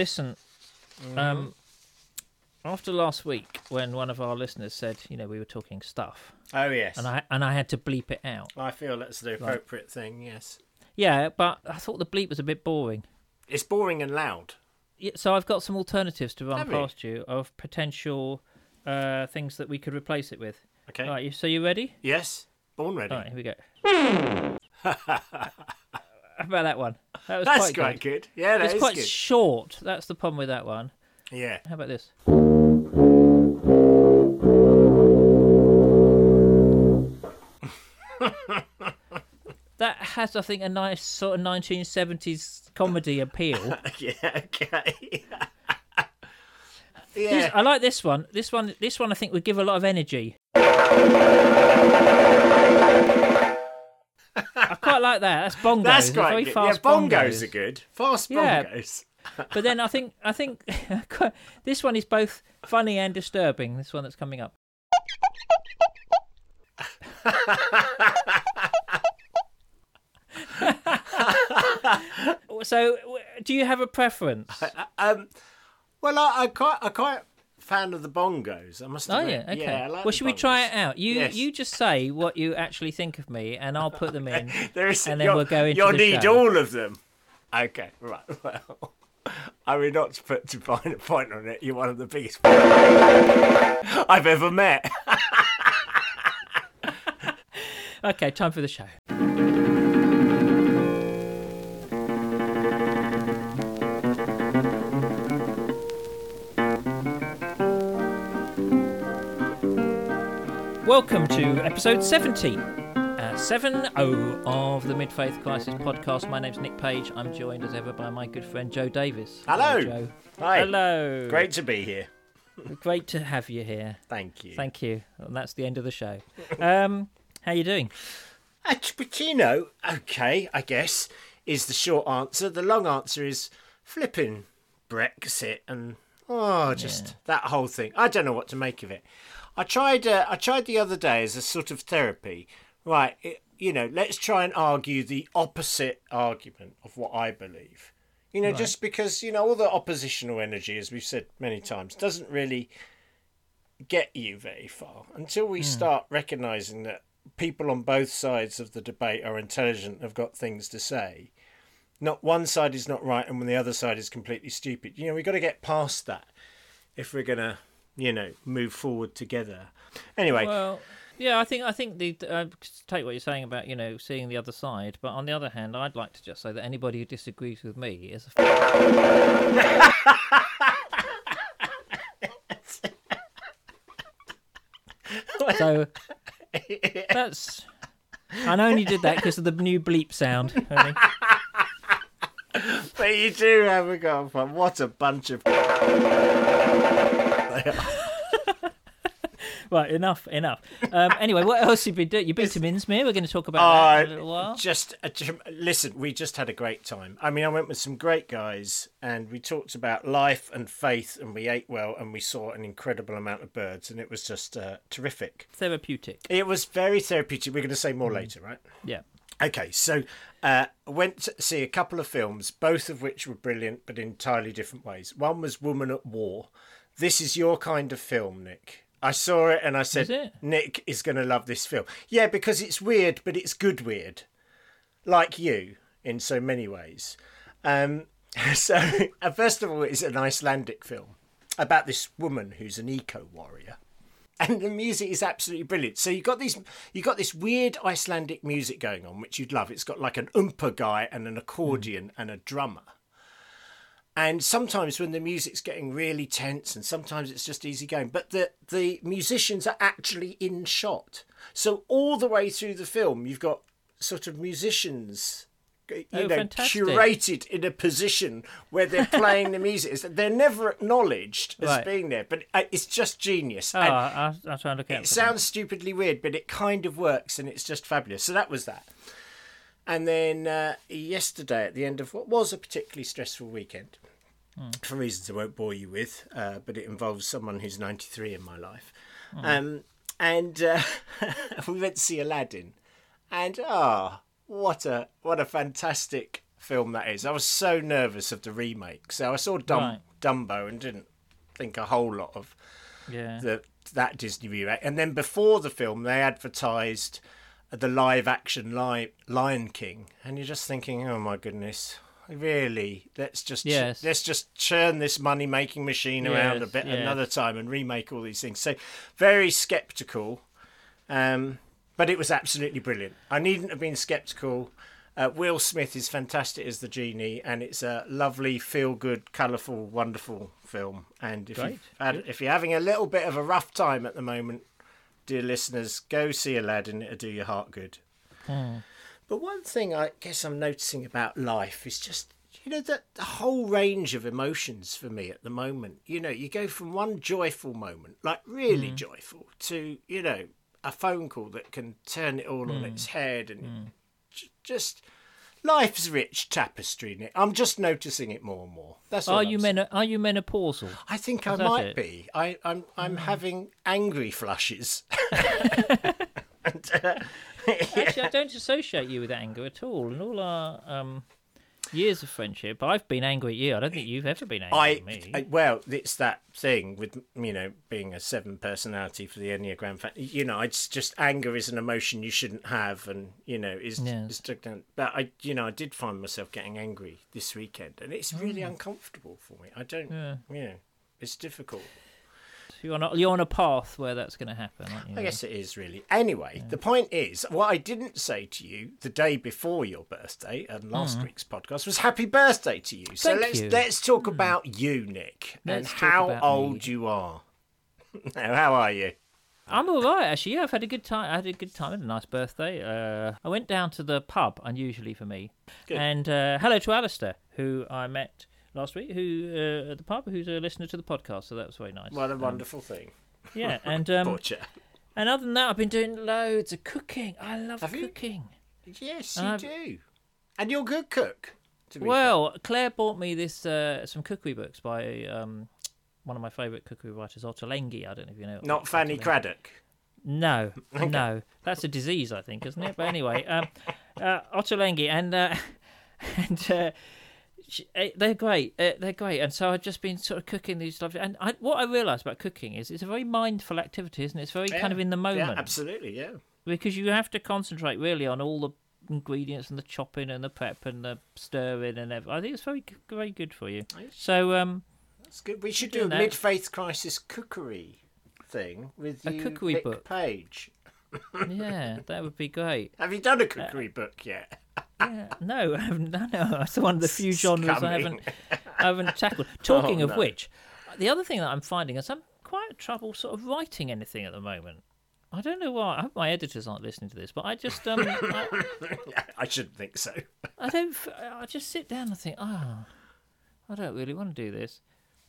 listen. Mm-hmm. Um, after last week, when one of our listeners said, you know, we were talking stuff, Oh yes. and I and I had to bleep it out. I feel that's the appropriate thing. Yes. Yeah, but I thought the bleep was a bit boring. It's boring and loud. Yeah, so I've got some alternatives to run Have you? past you of potential uh, things that we could replace it with. Okay. All right, so you ready? Yes. Born ready. All right, here we go. How about that one? That was That's quite, quite good. good. Yeah, that It's quite good. short. That's the problem with that one. yeah. How about this? that has, I think, a nice sort of 1970s comedy appeal. yeah. Okay. This- yeah. I like this one. This one, this one, I think would give a lot of energy. I quite like that. That's bongos. That's fast yeah, bongos, are good. Fast Yeah. bongos. But then I think, I think this one is both funny and disturbing. This one that's coming up. so, do you have a preference? Um, well, I, I quite, I quite fan of the bongos. I must. Oh admit. yeah, okay. Yeah, I like well, should we try it out? You Yes. you just say what you actually think of me, and I'll put them in. There is, and then we'll go into You'll need show. all of them. Okay, right. Well, I mean, not to put to fine a point on it. You're one of the biggest I've ever met. Okay, time for the show. To episode 70. Uh, 7 0 of the Mid Faith Crisis podcast. My name's Nick Page. I'm joined as ever by my good friend Joe Davis. Hello. Joe. Hi. Hello. Great to be here. Great to have you here. Thank you. Thank you. And that's the end of the show. Um, how you doing? Uh, But you know, okay, I guess is the short answer. The long answer is flipping Brexit and oh, just that whole thing. I don't know what to make of it. I tried. Uh, I tried the other day as a sort of therapy. Right, it, you know, let's try and argue the opposite argument of what I believe. You know, just because you know all the oppositional energy, as we've said many times, doesn't really get you very far until we start recognizing that people on both sides of the debate are intelligent, have got things to say. Not one side is not right, and when the other side is completely stupid. You know, we've got to get past that if we're gonna, you know, move forward together. Anyway, Well, yeah, I think I think the uh, take what you're saying about you know seeing the other side, but on the other hand, I'd like to just say that anybody who disagrees with me is a f- so that's. I only did that because of the new bleep sound. But you do have a fun. What a bunch of. right, enough, enough. Um, anyway, what else have you been doing? You've been to Minsmere. We're going to talk about that in a Uh, little while. just a, listen. We just had a great time. I mean, I went with some great guys, and we talked about life and faith, and we ate well, and we saw an incredible amount of birds, and it was just uh, terrific. Therapeutic. It was very therapeutic. We're going to say more later, right? Yeah. Okay, so uh, went to see a couple of films, both of which were brilliant, but in entirely different ways. One was Woman at War. This is your kind of film, Nick. I saw it and I said, Is? Nick is going to love this film. Yeah, because it's weird, but it's good weird. Like you, in so many ways. Um, so, uh, first of all, it's an Icelandic film about this woman who's an eco warrior and the music is absolutely brilliant. So you got these, you got this weird Icelandic music going on, which you'd love. It's got like an oompa guy and an accordion hmm. and a drummer. And sometimes when the music's getting really tense, and sometimes it's just easy going, but the the musicians are actually in shot. So all the way through the film, you've got sort of musicians. You Oh, know, fantastic. curated in a position where they're playing the music. They're never acknowledged as Right. being there, but uh, it's just genius. Oh, I'll, I'll try and look out. it that. sounds stupidly weird, but it kind of works and it's just fabulous. So that was that. And then uh, yesterday, at the end of what was a particularly stressful weekend, for reasons I won't bore you with, uh, but it involves someone who's 93 in my life. Um, and uh, we went to see Aladdin. And ah, what a what a fantastic film that is. I was so nervous of the remake. So I saw Dum- Right. Dumbo and didn't think a whole lot of Yeah. the that Disney remake. And then before the film, they advertised the live action li- Lion King, and you're just thinking, oh my goodness. Really, let's just Yes. let's just churn this money making machine around a bit yes. another time and remake all these things. So very skeptical, um, but it was absolutely brilliant. I needn't have been skeptical. Uh, Will Smith is fantastic as the genie, and it's a lovely, feel-good, colourful, wonderful film. And if had, if you're having a little bit of a rough time at the moment, dear listeners, go see Aladdin. It'll do your heart good. But one thing I guess I'm noticing about life is just you know that the whole range of emotions for me at the moment. You know, you go from one joyful moment, like really joyful, to you know a phone call that can turn it all on its head, and j- just life's rich tapestry. Nick. I'm just noticing it more and more. That's Are you men? Are you menopausal? I think I might it? be. I, I'm I'm having angry flushes. and, uh, Actually, I don't associate you with anger at all. and all our um, years of friendship, I've been angry at you. I don't think you've ever been angry I, at me. I well, it's that thing with you know being a seven personality for the Enneagram. Fa- you know, it's just anger is an emotion you shouldn't have, and you know is Yes. is. But I, you know, I did find myself getting angry this weekend, and it's really uncomfortable for me. I don't, Mm. Yeah. you know, it's difficult. You're on a, you're on a path where that's going to happen, aren't you? I guess it is really. Anyway, the point is, what I didn't say to you the day before your birthday and last week's podcast was happy birthday to you. So Mm. Thank let's you. let's talk about you, Nick, and Let's talk how old me. you are. now, how are you? I'm all right, actually. Yeah, I've had a good time. I had a good time. Had a nice birthday. Uh, I went down to the pub, unusually for me. Good. And uh, hello to Alistair, who I met last week, who uh, at the pub, who's a listener to the podcast. So that was very nice. What a Um, wonderful thing. yeah, and um, Butcher. and other than that, I've been doing loads of cooking. I love Have you? cooking. Yes, you um, do. And you're a good cook. To be Well, Claire bought me this uh, some cookery books by um, one of my favourite cookery writers, Ottolenghi. I don't know if you know. fair. not Fanny. Cradock. No, no, that's a disease, I think, isn't it? But anyway, um, uh, Ottolenghi and uh, and uh, eh, they're great. Uh, they're great, and so I've just been sort of cooking these lovely. And I, what I realised about cooking is it's a very mindful activity, isn't it? It's very kind of in the moment. Yeah, absolutely. Yeah. because you have to concentrate really on all the ingredients and the chopping and the prep and the stirring and everything. I think it's very, very good for you. So, um, That's good. We should do a that. mid-faith crisis cookery thing with A you, cookery Nick book. Page. yeah, that would be great. Have you done a cookery book yet? Yeah, no, I haven't. No, no, that's one of the few genres I haven't, I haven't tackled. Talking Oh, of no. which, the other thing that I'm finding is I'm quite trouble sort of writing anything at the moment. I don't know why. I hope my editors aren't listening to this, but I just um, I, I shouldn't think so. I don't. I just sit down and think, oh, I don't really want to do this.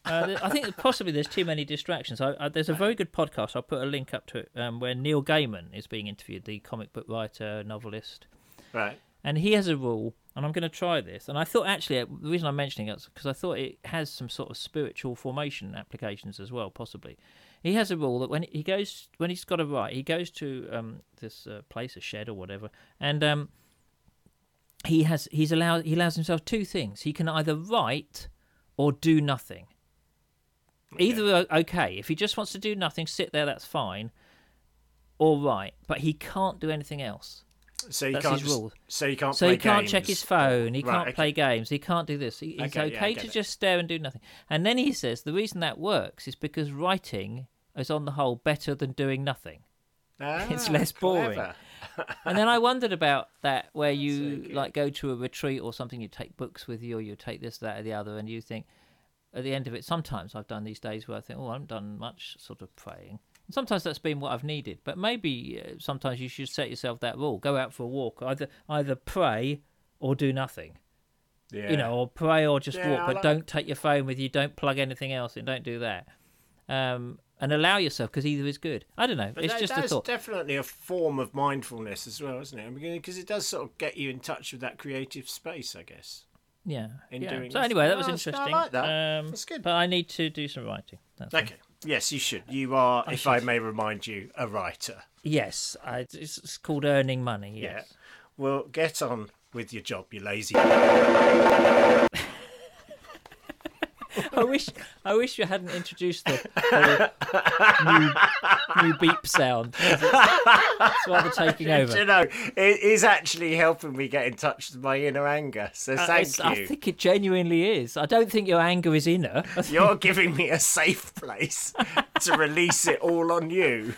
Uh, I think possibly there's too many distractions. I, I, there's a very good podcast. I'll put a link up to it um, where Neil Gaiman is being interviewed, the comic book writer, novelist, Right. And he has a rule. And I'm going to try this. And I thought actually uh, the reason I'm mentioning it is because I thought it has some sort of spiritual formation applications as well, possibly. He has a rule that when he goes, when he's got a write, he goes to um, this uh, place, a shed or whatever, and um, he has he's allowed he allows himself two things. He can either write or do nothing. Either okay. If he just wants to do nothing, sit there, that's fine. Or write, but he can't do anything else. So you That's can't his just, rule. So you can't. So he can't games. check his phone. He Right, can't okay. play games. He can't do this. He, it's Okay, yeah, okay get to it. just stare and do nothing. And then he says the reason that works is because writing is on the whole better than doing nothing. It's Ah, less boring. And then I wondered about that, where you good. like go to a retreat or something, you take books with you, or you take this, that, or the other, and you think at the end of it. Sometimes I've done these days where I think, oh, I haven't done much sort of praying. Sometimes that's been what I've needed, but maybe uh, sometimes you should set yourself that rule: go out for a walk, either either pray or do nothing. Yeah. You know, or pray or just Yeah, walk, but like- don't take your phone with you. Don't plug anything else in. Don't do that. Um, and allow yourself because either is good. I don't know. But it's that- just a that's thought. definitely a form of mindfulness as well, isn't it? Because it does sort of get you in touch with that creative space, I guess. Yeah. in yeah. doing so anyway, that was I interesting. like that. Um, That's good. But I need to do some writing. That's all. Yes, you should. You are, if I may remind you, a writer. Yes, I, it's, it's called earning money. Yes. Yeah. Well, get on with your job, you lazy. I wish I wish you hadn't introduced the whole new, new beep sound. It's, it's rather taking Do over. you know, it is actually helping me get in touch with my inner anger. So Uh, thank it's- I think it genuinely is. I don't think your anger is inner. You're giving me a safe place to release it all on you.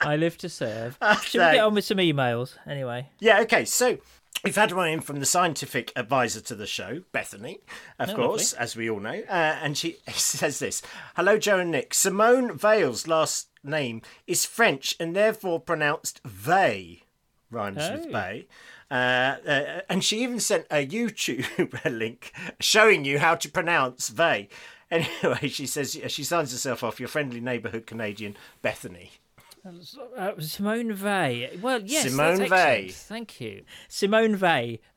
I live to serve. Should we get on with some emails anyway? Yeah, okay, so we've had one in from the scientific advisor to the show, Bethany, of Oh, course, as we all know. Uh, and she says this Hello, Joe and Nick. Simone Veil's last name is French and therefore pronounced Vey, rhymes with Oh. Bay. Uh, uh, and she even sent a YouTube link showing you how to pronounce Vey. Anyway, she says she signs herself off your friendly neighbourhood Canadian Bethany. Uh, Simone Weil. Well, yes, Simone excellent. Thank you, Simone.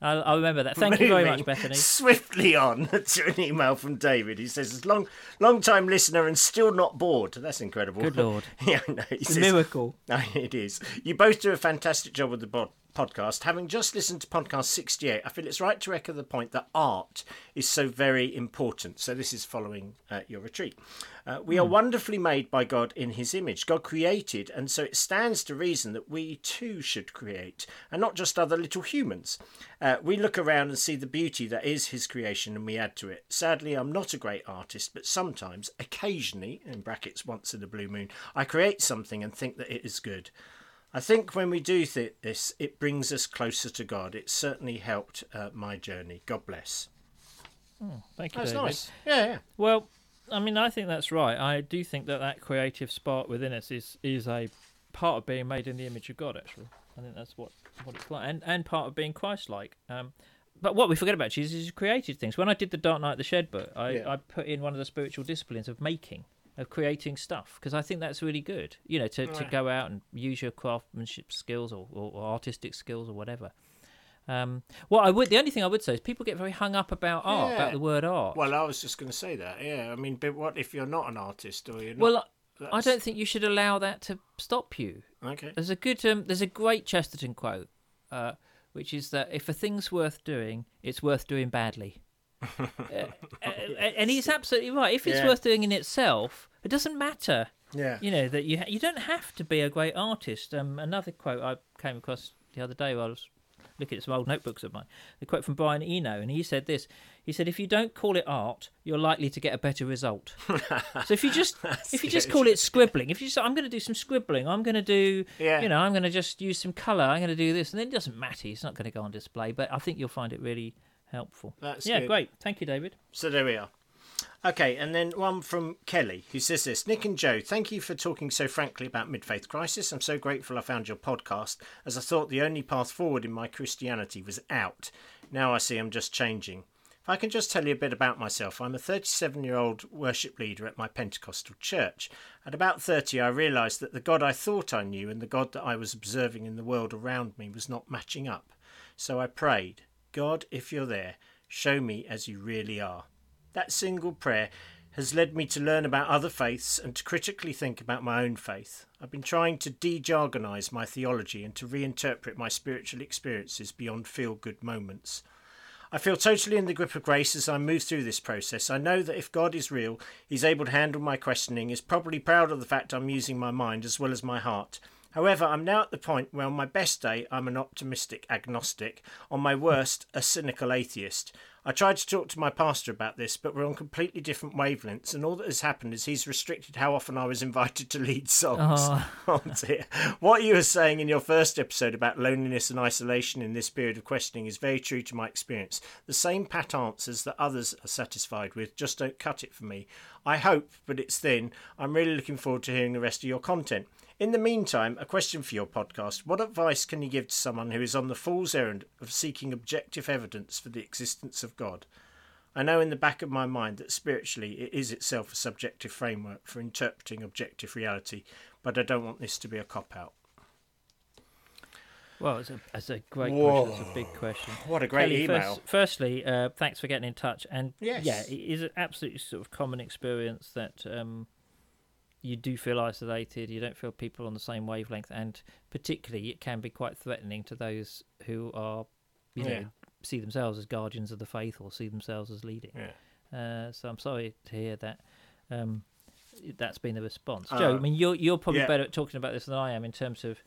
I'll, I'll remember that. Thank you very much, Bethany. Swiftly on to an email from David. He says, "Long, long time listener and still not bored." That's incredible. Good lord. yeah, I. He It's a miracle. No, it is. You both do a fantastic job with the bod- podcast. Having just listened to podcast 68, I feel it's right to echo the point that art is so very important. So, this is following uh, your retreat. Uh, we are wonderfully made by God in his image. God created, and so it stands to reason that we too should create, and not just other little humans. Uh, we look around and see the beauty that is his creation and we add to it. Sadly, I'm not a great artist, but sometimes, occasionally, in brackets, once in a blue moon, I create something and think that it is good. I think when we do th- this, it brings us closer to God. It certainly helped uh, my journey. God bless. Thank you, That's David. nice. Yeah, yeah. Well, I mean, I think that's right. I do think that that creative spark within us is is a part of being made in the image of God. Actually, I think that's what what it's like, and and part of being Christ-like. Um, but what we forget about Jesus is created things. When I did the Dark Night, the Shed book, I, Yeah. I put in one of the spiritual disciplines of making, of creating stuff, because I think that's really good. You know, to, to go out and use your craftsmanship skills or, or, or artistic skills or whatever. Um, what I would, the only thing I would say is people get very hung up about art, Yeah. about the word art. Well, I was just going to say that. Yeah, I mean, but what if you're not an artist or you're not? Well, I don't think you should allow that to stop you. Okay. There's a good, um, there's a great Chesterton quote, uh, which is that if a thing's worth doing, it's worth doing badly. uh, uh, and he's absolutely right. If it's Yeah. worth doing in itself, it doesn't matter. Yeah. You know that you ha- you don't have to be a great artist. Um, another quote I came across the other day while I was looking at some old notebooks of mine. The quote from Brian Eno, and he said this. He said, "If you don't call it art, you're likely to get a better result." so if you just if you just call it scribbling, if you just I'm going to do some scribbling, I'm going to do Yeah. you know I'm going to just use some colour, I'm going to do this, and then it doesn't matter. It's not going to go on display, but I think you'll find it really helpful. That's yeah, good. great. Thank you, David. So there we are. Okay, and then one from Kelly who says this Nick and Joe, thank you for talking so frankly about mid faith crisis. I'm so grateful I found your podcast as I thought the only path forward in my Christianity was out. Now I see I'm just changing. If I can just tell you a bit about myself, I'm a 37 year old worship leader at my Pentecostal church. At about 30, I realised that the God I thought I knew and the God that I was observing in the world around me was not matching up. So I prayed, God, if you're there, show me as you really are. That single prayer has led me to learn about other faiths and to critically think about my own faith. I've been trying to de jargonize my theology and to reinterpret my spiritual experiences beyond feel good moments. I feel totally in the grip of grace as I move through this process. I know that if God is real, He's able to handle my questioning, is probably proud of the fact I'm using my mind as well as my heart. However, I'm now at the point where on my best day I'm an optimistic agnostic, on my worst, a cynical atheist. I tried to talk to my pastor about this, but we're on completely different wavelengths, and all that has happened is he's restricted how often I was invited to lead songs. Oh. oh, dear. What you were saying in your first episode about loneliness and isolation in this period of questioning is very true to my experience. The same pat answers that others are satisfied with just don't cut it for me. I hope, but it's thin. I'm really looking forward to hearing the rest of your content. In the meantime, a question for your podcast. What advice can you give to someone who is on the fool's errand of seeking objective evidence for the existence of God? I know in the back of my mind that spiritually it is itself a subjective framework for interpreting objective reality, but I don't want this to be a cop out. Well, it's a, it's a great Whoa. question. It's a big question. What a great Kelly, email. First, firstly, uh, thanks for getting in touch. And Yes. yeah, it is an absolutely sort of common experience that um, you do feel isolated. You don't feel people on the same wavelength, and particularly it can be quite threatening to those who are, you know, Yeah. see themselves as guardians of the faith or see themselves as leading. Yeah. Uh, so I'm sorry to hear that. Um, that's been the response, Uh, Joe. I mean, you're you're probably yeah. better at talking about this than I am in terms of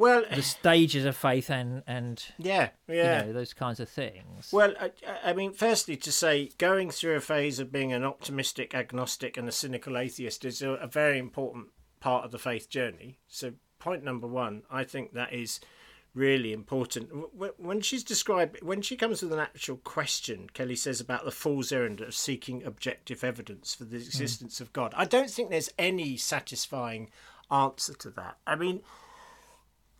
Well, the stages of faith and and yeah, yeah. you know those kinds of things. Well, I, I mean, firstly, to say going through a phase of being an optimistic agnostic and a cynical atheist is a, a very important part of the faith journey. So, point number one, I think that is really important. When she's described, when she comes with an actual question, Kelly says about the fool's errand of seeking objective evidence for the hmm. existence of God. I don't think there's any satisfying answer to that. I mean,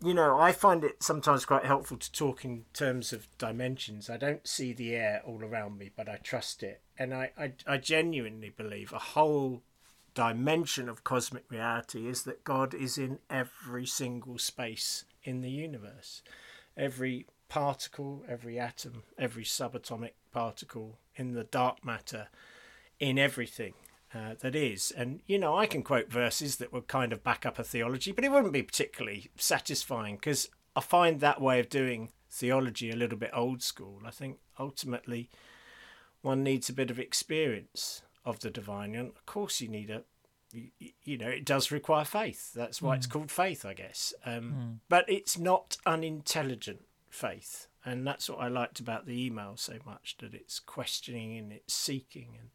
you know, I find it sometimes quite helpful to talk in terms of dimensions. I don't see the air all around me, but I trust it. And I, I, I genuinely believe a whole dimension of cosmic reality is that God is in every single space in the universe. Every particle, every atom, every subatomic particle in the dark matter, in everything uh, that is. And, you know, I can quote verses that would kind of back up a theology, but it wouldn't be particularly satisfying because I find that way of doing theology a little bit old school. I think ultimately one needs a bit of experience of the divine. And of course, you need a you, you know, it does require faith. That's why it's called faith, I guess. Um, But it's not unintelligent faith, and that's what I liked about the email so much that it's questioning and it's seeking, and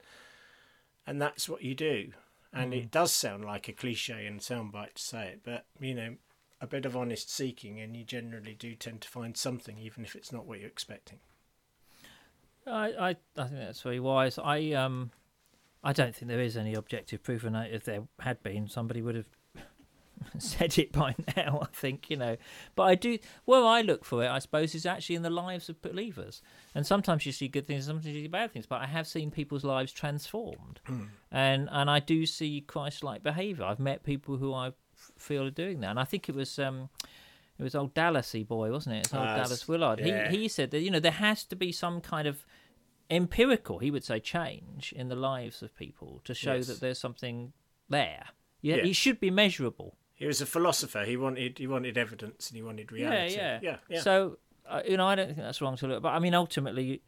and that's what you do. And it does sound like a cliche and soundbite to say it, but you know, a bit of honest seeking, and you generally do tend to find something, even if it's not what you're expecting. I, I I think that's very wise. I um I don't think there is any objective proof, and if there had been, somebody would have said it by now. I think you know, but I do. Where I look for it, I suppose, is actually in the lives of believers. And sometimes you see good things, sometimes you see bad things. But I have seen people's lives transformed, and and I do see Christ-like behaviour. I've met people who I f- feel are doing that, and I think it was um. It was old Dallasy boy, wasn't it? It's old Ah, Dallas Willard. yeah. He he said that you know there has to be some kind of empirical, he would say, change in the lives of people to show Yes. that there's something there. Yeah, Yeah. he should be measurable. He was a philosopher. He wanted he wanted evidence and he wanted reality. Yeah, yeah, yeah, yeah. So uh, you know, I don't think that's wrong to look. But I mean, ultimately,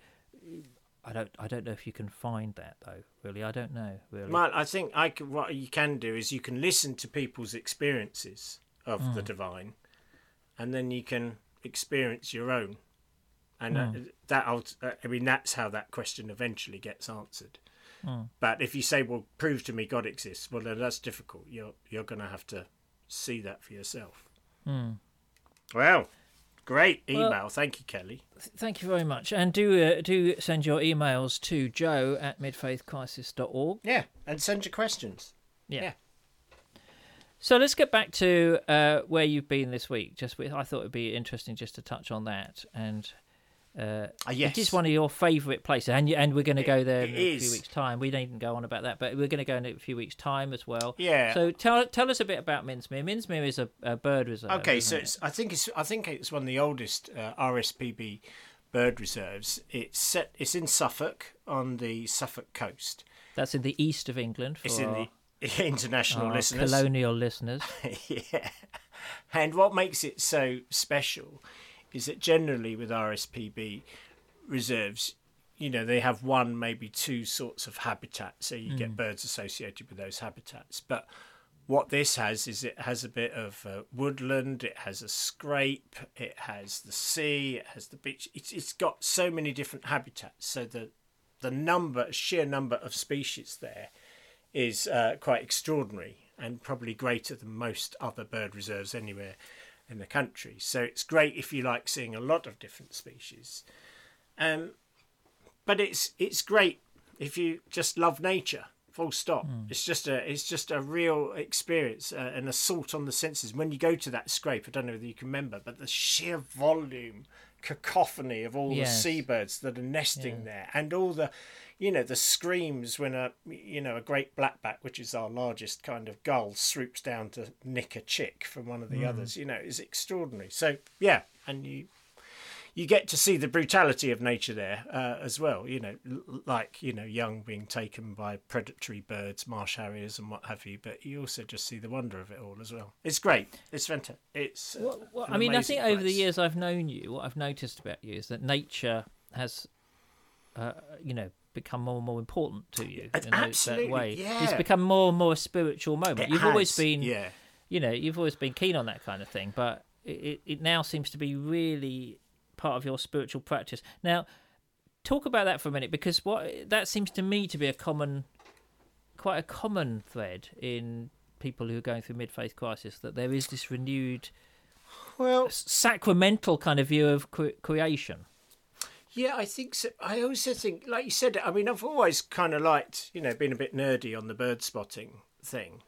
I don't. I don't know if you can find that though. Really, I don't know. Really. Well, I think I can, what you can do is you can listen to people's experiences of Hmm. the divine, and then you can experience your own, and uh, Hmm. that uh, I mean that's how that question eventually gets answered. Hmm. But if you say, "Well, prove to me God exists," well, then that's difficult. You're you're going to have to see that for yourself. Well, great email. Well- Thank you, Kelly. Th- Thank you very much, and do uh, do send your emails to Joe at midfaithcrisis.org. Yeah, and send your questions. Yeah. Yeah. So let's get back to uh, where you've been this week. Just with, I thought it'd be interesting just to touch on that, and uh, Ah, yes. it is one of your favourite places, and and we're going to go there it in a few weeks' time. We needn't go on about that, but we're going to go in a few weeks' time as well. Yeah. So tell tell us a bit about Minsmere. Minsmere is a, a bird reserve. Okay, so? I think it's I think it's one of the oldest uh, RSPB bird reserves. It's set. It's in Suffolk on the Suffolk coast. that's in the east of England for It's in the international listeners. colonial listeners. yeah. And what makes it so special is that generally with RSPB reserves, you know, they have one, maybe two sorts of habitat. So you get birds associated with those habitats. But what this has is it has a bit of uh, woodland, it has a scrape, it has the sea, it has the beach. It's, it's got so many different habitats. So the, the number, sheer number of species there is uh, quite extraordinary and probably greater than most other bird reserves anywhere in the country. So it's great if you like seeing a lot of different species. Um, but it's it's great if you just love nature. Full stop. It's just a it's just a real experience, uh, an assault on the senses. When you go to that scrape, I don't know whether you can remember, but the sheer volume, cacophony of all Yes. the seabirds that are nesting Yeah. there, and all the, you know, the screams when a you know a great blackback, which is our largest kind of gull, swoops down to nick a chick from one of the others. You know, is extraordinary. So yeah, and you you get to see the brutality of nature there uh, as well. You know, l- like you know, young being taken by predatory birds, marsh harriers, and what have you. But you also just see the wonder of it all as well. It's great. It's fantastic. It's. Uh, Well, well, I mean, I think over the years I've known you, what I've noticed about you is that nature has, uh, you know, become more and more important to you It- in absolutely, that way. It's become more and more a spiritual moment. It you've always been, yeah. you know, you've always been keen on that kind of thing, but it, it, it now seems to be really part of your spiritual practice. Now, talk about that for a minute because what that seems to me to be a common, quite a common thread in people who are going through mid-faith crisis that there is this renewed Well, sacramental kind of view of cre- creation. Yeah, I think so. I also think, like you said, I mean, I've always kind of liked, you know, being a bit nerdy on the bird spotting thing.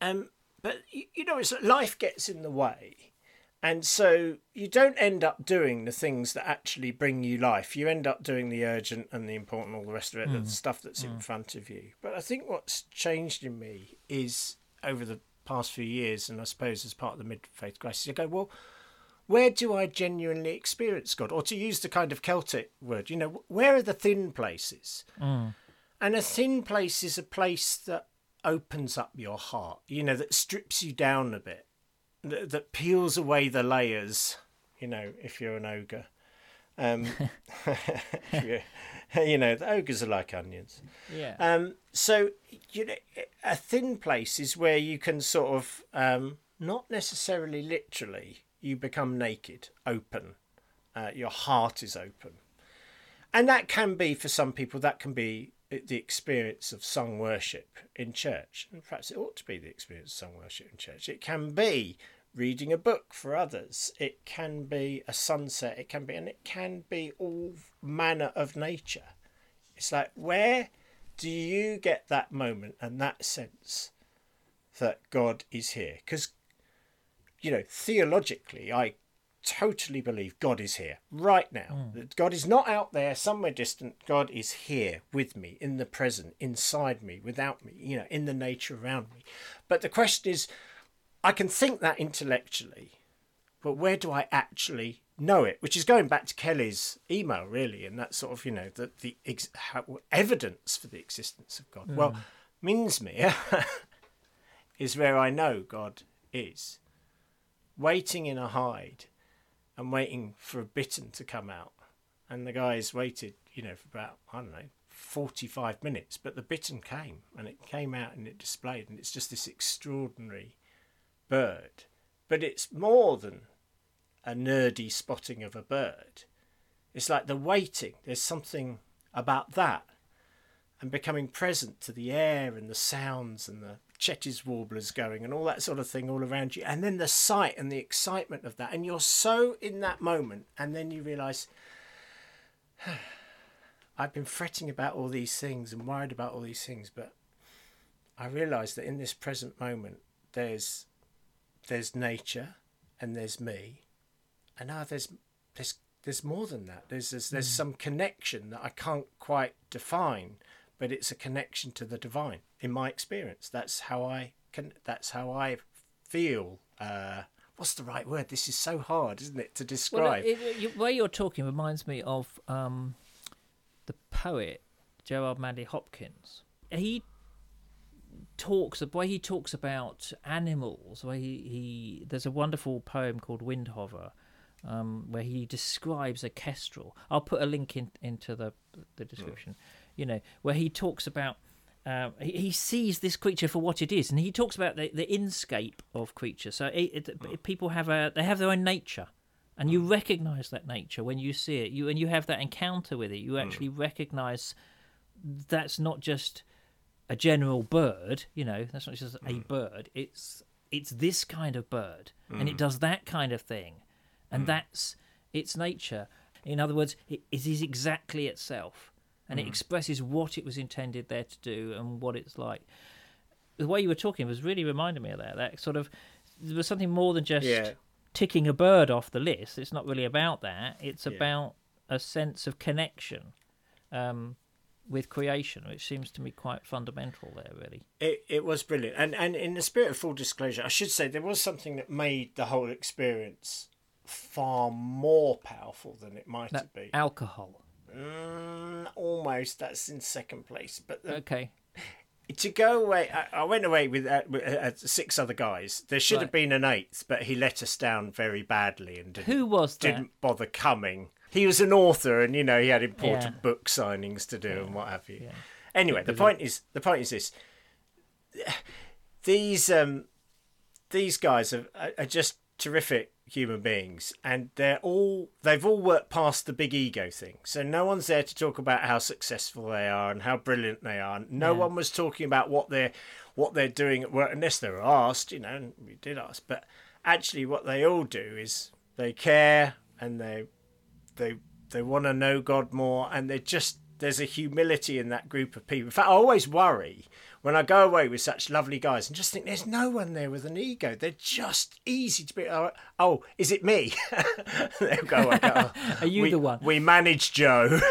Um, but you, you know, it's life gets in the way, and so you don't end up doing the things that actually bring you life. You end up doing the urgent and the important, all the rest of it, the stuff that's in front of you. But I think what's changed in me is over the past few years, and I suppose as part of the mid faith crisis, you go, well, where do I genuinely experience God? Or to use the kind of Celtic word, you know, where are the thin places? And a thin place is a place that opens up your heart, you know, that strips you down a bit, that, that peels away the layers, you know, if you're an ogre. Um, you know, the ogres are like onions. Yeah. Um, so you know, a thin place is where you can sort of um, not necessarily literally you become naked, open. Uh, your heart is open, and that can be for some people. That can be the experience of sung worship in church, and perhaps it ought to be the experience of sung worship in church. It can be reading a book for others. It can be a sunset. It can be, and it can be all manner of nature. It's like where do you get that moment and that sense that God is here? Because, you know, theologically, I totally believe God is here right now. Hmm. That God is not out there somewhere distant. God is here with me, in the present, inside me, without me, you know, in the nature around me. But the question is, I can think that intellectually, but where do I actually know it? Which is going back to Kelly's email, really, and that sort of, you know, the, the ex- how, evidence for the existence of God. Well, hmm. Minsmere is where I know God is. Waiting in a hide and waiting for a bittern to come out. And the guys waited, you know, for about, I don't know, 45 minutes. But the bittern came and it came out and it displayed. And it's just this extraordinary bird. But it's more than a nerdy spotting of a bird. It's like the waiting. There's something about that and becoming present to the air and the sounds and the Cetti's warblers going and all that sort of thing all around you. And then the sight and the excitement of that. And you're so in that moment. And then you realise, I've been fretting about all these things and worried about all these things. But I realise that in this present moment, there's there's nature and there's me. And now there's there's there's more than that. There's there's, there's mm. some connection that I can't quite define, but it's a connection to the divine. In my experience, that's how I can. That's how I feel. Uh, what's the right word? This is so hard, isn't it, to Well, describe? it, it, way you're talking reminds me of um, the poet Gerard Manley Hopkins. He talks the way he talks about animals. Way he, he there's a wonderful poem called Windhover, um, where he describes a kestrel. I'll put a link in, into the the description. You know where he talks about. Um, he, he sees this creature for what it is, and he talks about the, the inscape of creature. So it, it, hmm. people have a they have their own nature, and you hmm. recognise that nature when you see it. You and you have that encounter with it. You hmm. actually recognise that's not just a general bird. You know, that's not just a bird. It's it's this kind of bird, and it does that kind of thing, and that's its nature. In other words, it, it is exactly itself, and it expresses what it was intended there to do and what it's like. The way you were talking was really reminding me of that. That sort of there was something more than just Yeah. ticking a bird off the list. It's not really about that. It's Yeah. about a sense of connection um, with creation, which seems to me quite fundamental there, really. It it was brilliant, and and in the spirit of full disclosure, I should say there was something that made the whole experience far more powerful than it might That have been. alcohol. Mm, almost. That's in second place. But the, Okay. to go away, I, I went away with, uh, with uh, six other guys. There should have been an eighth, but he let us down very badly and didn't, Who was that? didn't bother coming. He was an author, and you know he had important Yeah. book signings to do and what have you. Anyway, the point is the point is this: these um, these guys are- are just terrific human beings, and they're all they've all worked past the big ego thing. So no one's there to talk about how successful they are and how brilliant they are. No one was talking about what they're what they're doing at work unless they were asked. You know, and we did ask, but actually, what they all do is they care and they they they want to know God more, and they're just there's a humility in that group of people. In fact, I always worry when I go away with such lovely guys and just think there's no one there with an ego. They're just easy to be. Oh, is it me? They'll go. Go, "Oh, Are you we, the one? We manage Joe.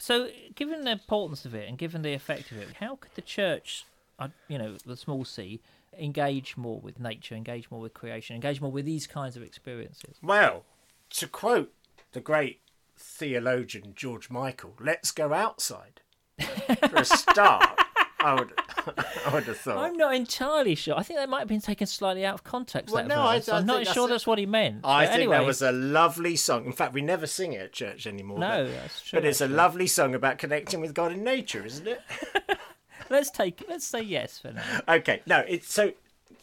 So, given the importance of it and given the effect of it, how could the church, uh, you know, the small c, engage more with nature, engage more with creation, engage more with these kinds of experiences? well, to quote the great theologian George Michael, let's go outside. For a start, I would, I would have thought. I'm not entirely sure. I think that might have been taken slightly out of context. Well, no, I, I I'm not that's sure a- that's what he meant. I But think anyway, that was a lovely song. In fact, we never sing it at church anymore. no, but, that's true. but it's a lovely song about connecting with God in nature, isn't it? Let's take. Let's say yes for now. okay, no, it's so.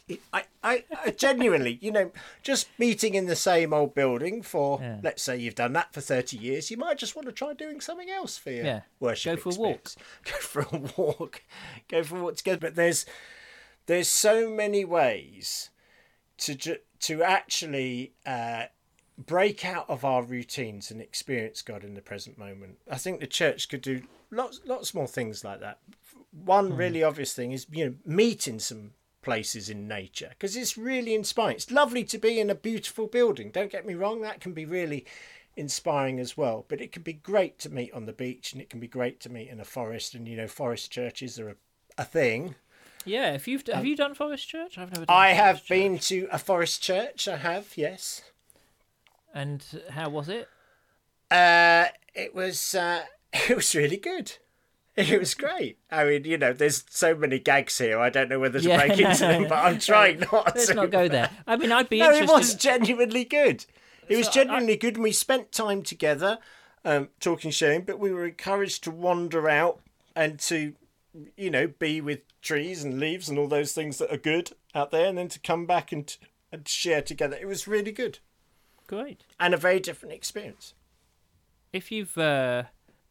It, I, I, I genuinely, you know, just meeting in the same old building for, Yeah. let's say you've done that for 30 years, you might just want to try doing something else for your Yeah. worship Go for a walk. Go for a walk. Go for a walk together. But there's, there's so many ways to, ju- to actually uh, break out of our routines and experience God in the present moment. I think the church could do lots, lots more things like that. One really obvious thing is you know meeting some places in nature because it's really inspiring. It's lovely to be in a beautiful building. Don't get me wrong, that can be really inspiring as well. But it can be great to meet on the beach, and it can be great to meet in a forest. And you know, forest churches are a, a thing. Yeah, if you've have you done Forest Church? I've never. done Um, I have Church. been to a forest church. I have, yes. And how was it? Uh, it was uh, it was really good. It was great. I mean, you know, there's so many gags here. I don't know whether to Yeah, break into them, but I'm trying not to Let's to. not go there. I mean, I'd be No, it was genuinely good. It was So I- genuinely good, and we spent time together, um, talking, sharing. But we were encouraged to wander out and to, you know, be with trees and leaves and all those things that are good out there, and then to come back and and share together. It was really good Great. and a very different experience. If you've, uh,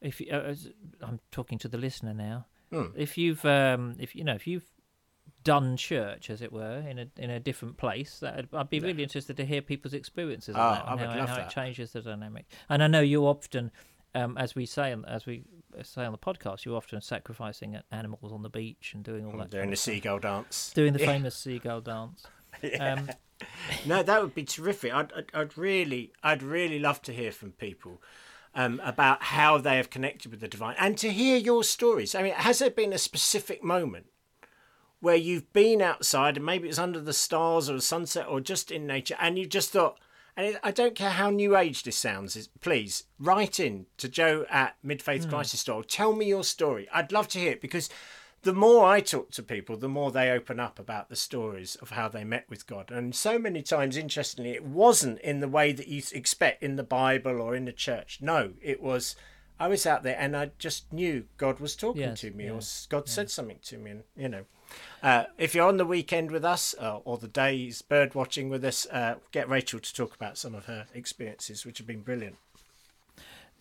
if you, uh, I'm talking to the listener now. Hmm. If you've, um, if you know, if you've done church, as it were, in a in a different place, that I'd be really interested to hear people's experiences Oh, on that I and would how, how that. it changes the dynamic. And I know you often, um, as we say, on- as we say on the podcast, you're often sacrificing animals on the beach and doing all that. Doing the seagull dance. doing the famous seagull dance. Um, No, that would be terrific. I'd, I'd, I'd really, I'd really love to hear from people um, about how they have connected with the divine, and to hear your stories. I mean, has there been a specific moment where you've been outside, and maybe it's under the stars or a sunset, or just in nature, and you just thought, and it, I don't care how new age this sounds, is please write in to Joe at Midfaith Crisis Store. Tell me your story. I'd love to hear it because the more I talk to people, the more they open up about the stories of how they met with God. And so many times, interestingly, it wasn't in the way that you expect in the Bible or in the church. No, it was. I was out there and I just knew God was talking Yes, to me, yeah, or God said something to me, and you know, uh, if you're on the weekend with us uh, or the days bird watching with us, uh, get Rachel to talk about some of her experiences, which have been brilliant.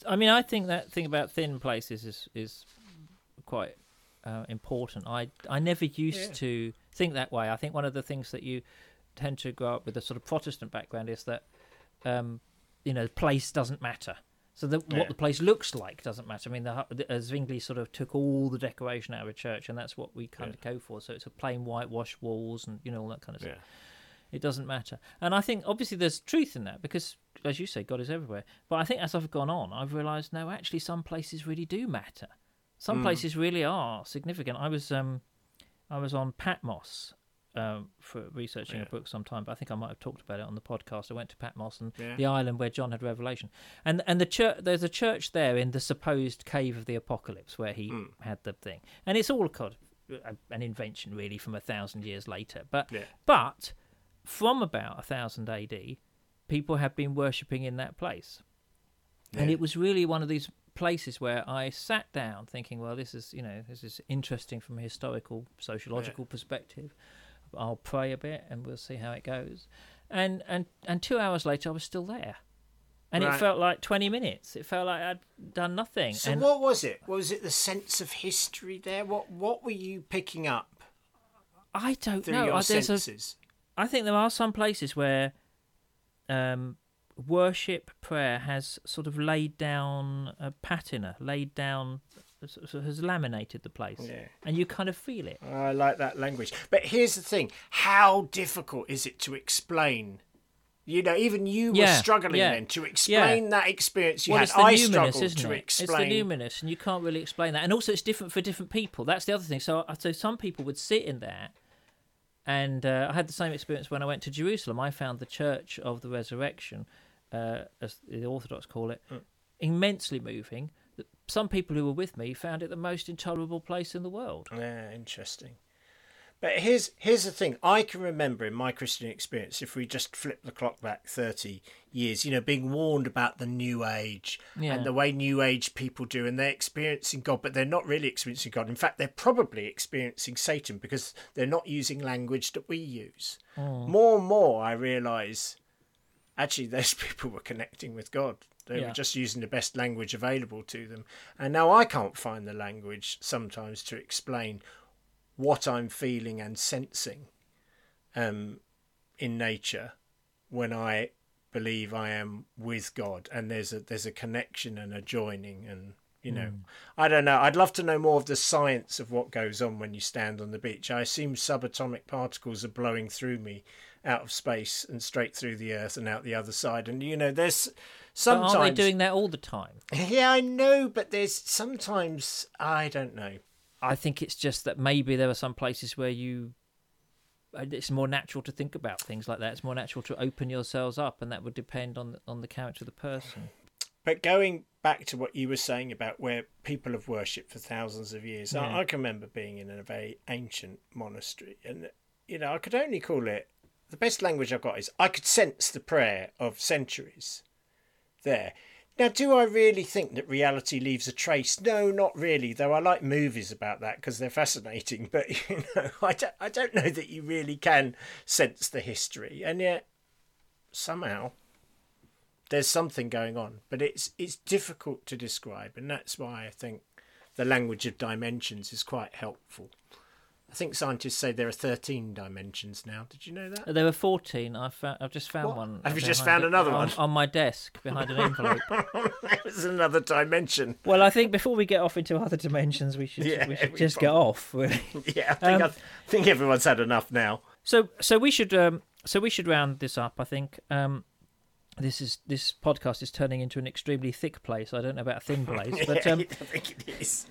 I mean, I think that thing about thin places is is quite uh, important. I I never used Yeah. to think that way. I think one of the things that you tend to grow up with a sort of Protestant background is that um, you know, place doesn't matter. So the, Yeah. what the place looks like doesn't matter. I mean, the, Zwingli sort of took all the decoration out of a church, and that's what we kind of go for. So it's a plain whitewashed walls and you know all that kind of stuff. It doesn't matter. And I think obviously there's truth in that because, as you say, God is everywhere. But I think as I've gone on, I've realised no, actually, some places really do matter. Some places really are significant. I was um, I was on Patmos um, for researching Yeah. a book sometime, but I think I might have talked about it on the podcast. I went to Patmos and Yeah. the island where John had revelation, and and the church. There's a church there in the supposed cave of the apocalypse where he Hmm. had the thing, and it's all kind of an invention really from a thousand years later. But Yeah. but from about a thousand AD, people have been worshipping in that place, and it was really one of these places where I sat down thinking, well, this is you know this is interesting from a historical, sociological perspective. I'll pray a bit and we'll see how it goes. And and and two hours later, I was still there, and it felt like twenty minutes. It felt like I'd done nothing. So and what was it? Was it the sense of history there? What what were you picking up I don't know. your I, there's a, senses? I think there are some places where um, worship prayer has sort of laid down a patina, laid down, has laminated the place, Yeah. and you kind of feel it. I like that language. But here's the thing: how difficult is it to explain? You know, even you were struggling yeah, then to explain that experience you well, had. it's the I numinous, struggled isn't to it? It's the numinous, and you can't really explain that. And also, it's different for different people. That's the other thing. So, uh, so some people would sit in there, and uh, I had the same experience when I went to Jerusalem. I found the Church of the Resurrection, uh, as the Orthodox call it, Mm. immensely moving. Some people who were with me found it the most intolerable place in the world. Yeah, interesting. But here's here's the thing. I can remember in my Christian experience, if we just flip the clock back thirty years, you know, being warned about the New Age Yeah. and the way New Age people do, and they're experiencing God, but they're not really experiencing God. In fact, they're probably experiencing Satan because they're not using language that we use. Hmm. More and more, I realise actually those people were connecting with God. They Yeah. were just using the best language available to them. And now I can't find the language sometimes to explain what I'm feeling and sensing um, in nature when I believe I am with God and there's a there's a connection and a joining and you know. I don't know. I'd love to know more of the science of what goes on when you stand on the beach. I assume subatomic particles are blowing through me out of space and straight through the earth and out the other side. And you know there's But sometimes aren't they doing that all the time? yeah I know but there's sometimes I don't know I think it's just that maybe there are some places where you. uh, It's more natural to think about things like that. It's more natural to open yourselves up, and that would depend on on the character of the person. But going back to what you were saying about where people have worshipped for thousands of years, Yeah. I, I can remember being in a very ancient monastery, and you know I could only call it the best language I've got is I could sense the prayer of centuries there. Now, do I really think that reality leaves a trace? No, not really. Though I like movies about that because they're fascinating. But you know, I don't, I don't know that you really can sense the history, and yet somehow there's something going on, but it's it's difficult to describe, and that's why I think the language of dimensions is quite helpful. I think scientists say there are 13 dimensions now. Did you know that? There were fourteen. I found. I've just found What? one. Have you just found it- another on, one? on my desk behind an envelope? There's another dimension. well, I think before we get off into other dimensions, we should Yeah, we should we just get off. Really. Yeah, I think Um, I think everyone's had enough now. So so we should um so we should round this up. I think um this is this podcast is turning into an extremely thick place. I don't know about a thin place, but yeah, um I think it is.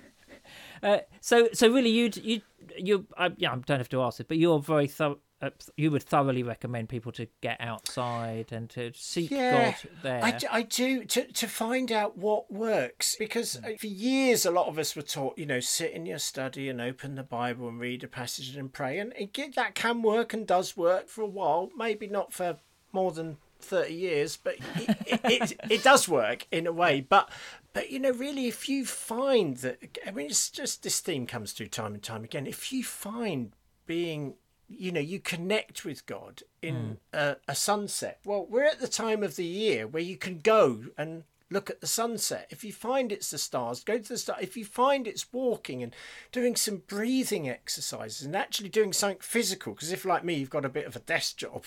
Uh, so so really you you you I, yeah I don't have to ask it, but you're very thorough. Uh, you would thoroughly recommend people to get outside and to seek Yeah, God there. I, I do to to find out what works because uh, for years a lot of us were taught you know sit in your study and open the Bible and read a passage and pray and it, that can work and does work for a while maybe not for more than 30 years but it, it, it, it does work in a way. But but you know really if you find that I mean it's just this theme comes through time and time again. If you find being you know you connect with god in hmm. a, a sunset. Well we're at the time of the year where you can go and look at the sunset. If you find it's the stars go to the star. If you find it's walking and doing some breathing exercises and actually doing something physical because if like me you've got a bit of a desk job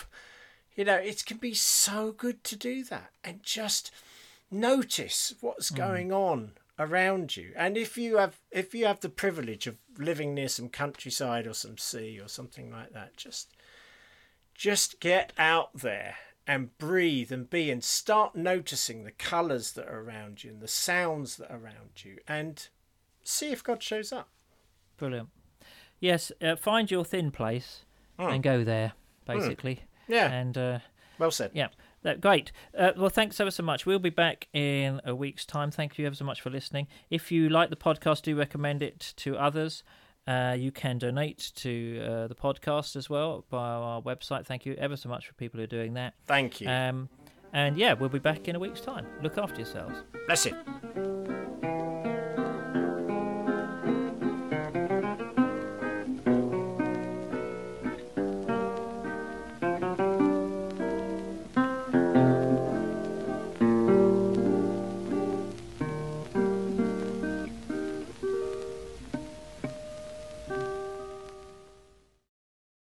you know it can be so good to do that and just notice what's hmm. going on around you. And if you have if you have the privilege of living near some countryside or some sea or something like that just just get out there and breathe and be and start noticing the colors that are around you and the sounds that are around you and see if god shows up. Brilliant. Yes, uh, find your thin place hmm. and go there, hmm. basically. Yeah. And uh, Well said. yeah, that, great. Uh, well, thanks ever so much. We'll be back in a week's time. Thank you ever so much for listening. If you like the podcast, do recommend it to others. Uh, you can donate to uh, the podcast as well by our website. Thank you ever so much for people who are doing that. Thank you. Um, and yeah, we'll be back in a week's time. Look after yourselves. Bless you.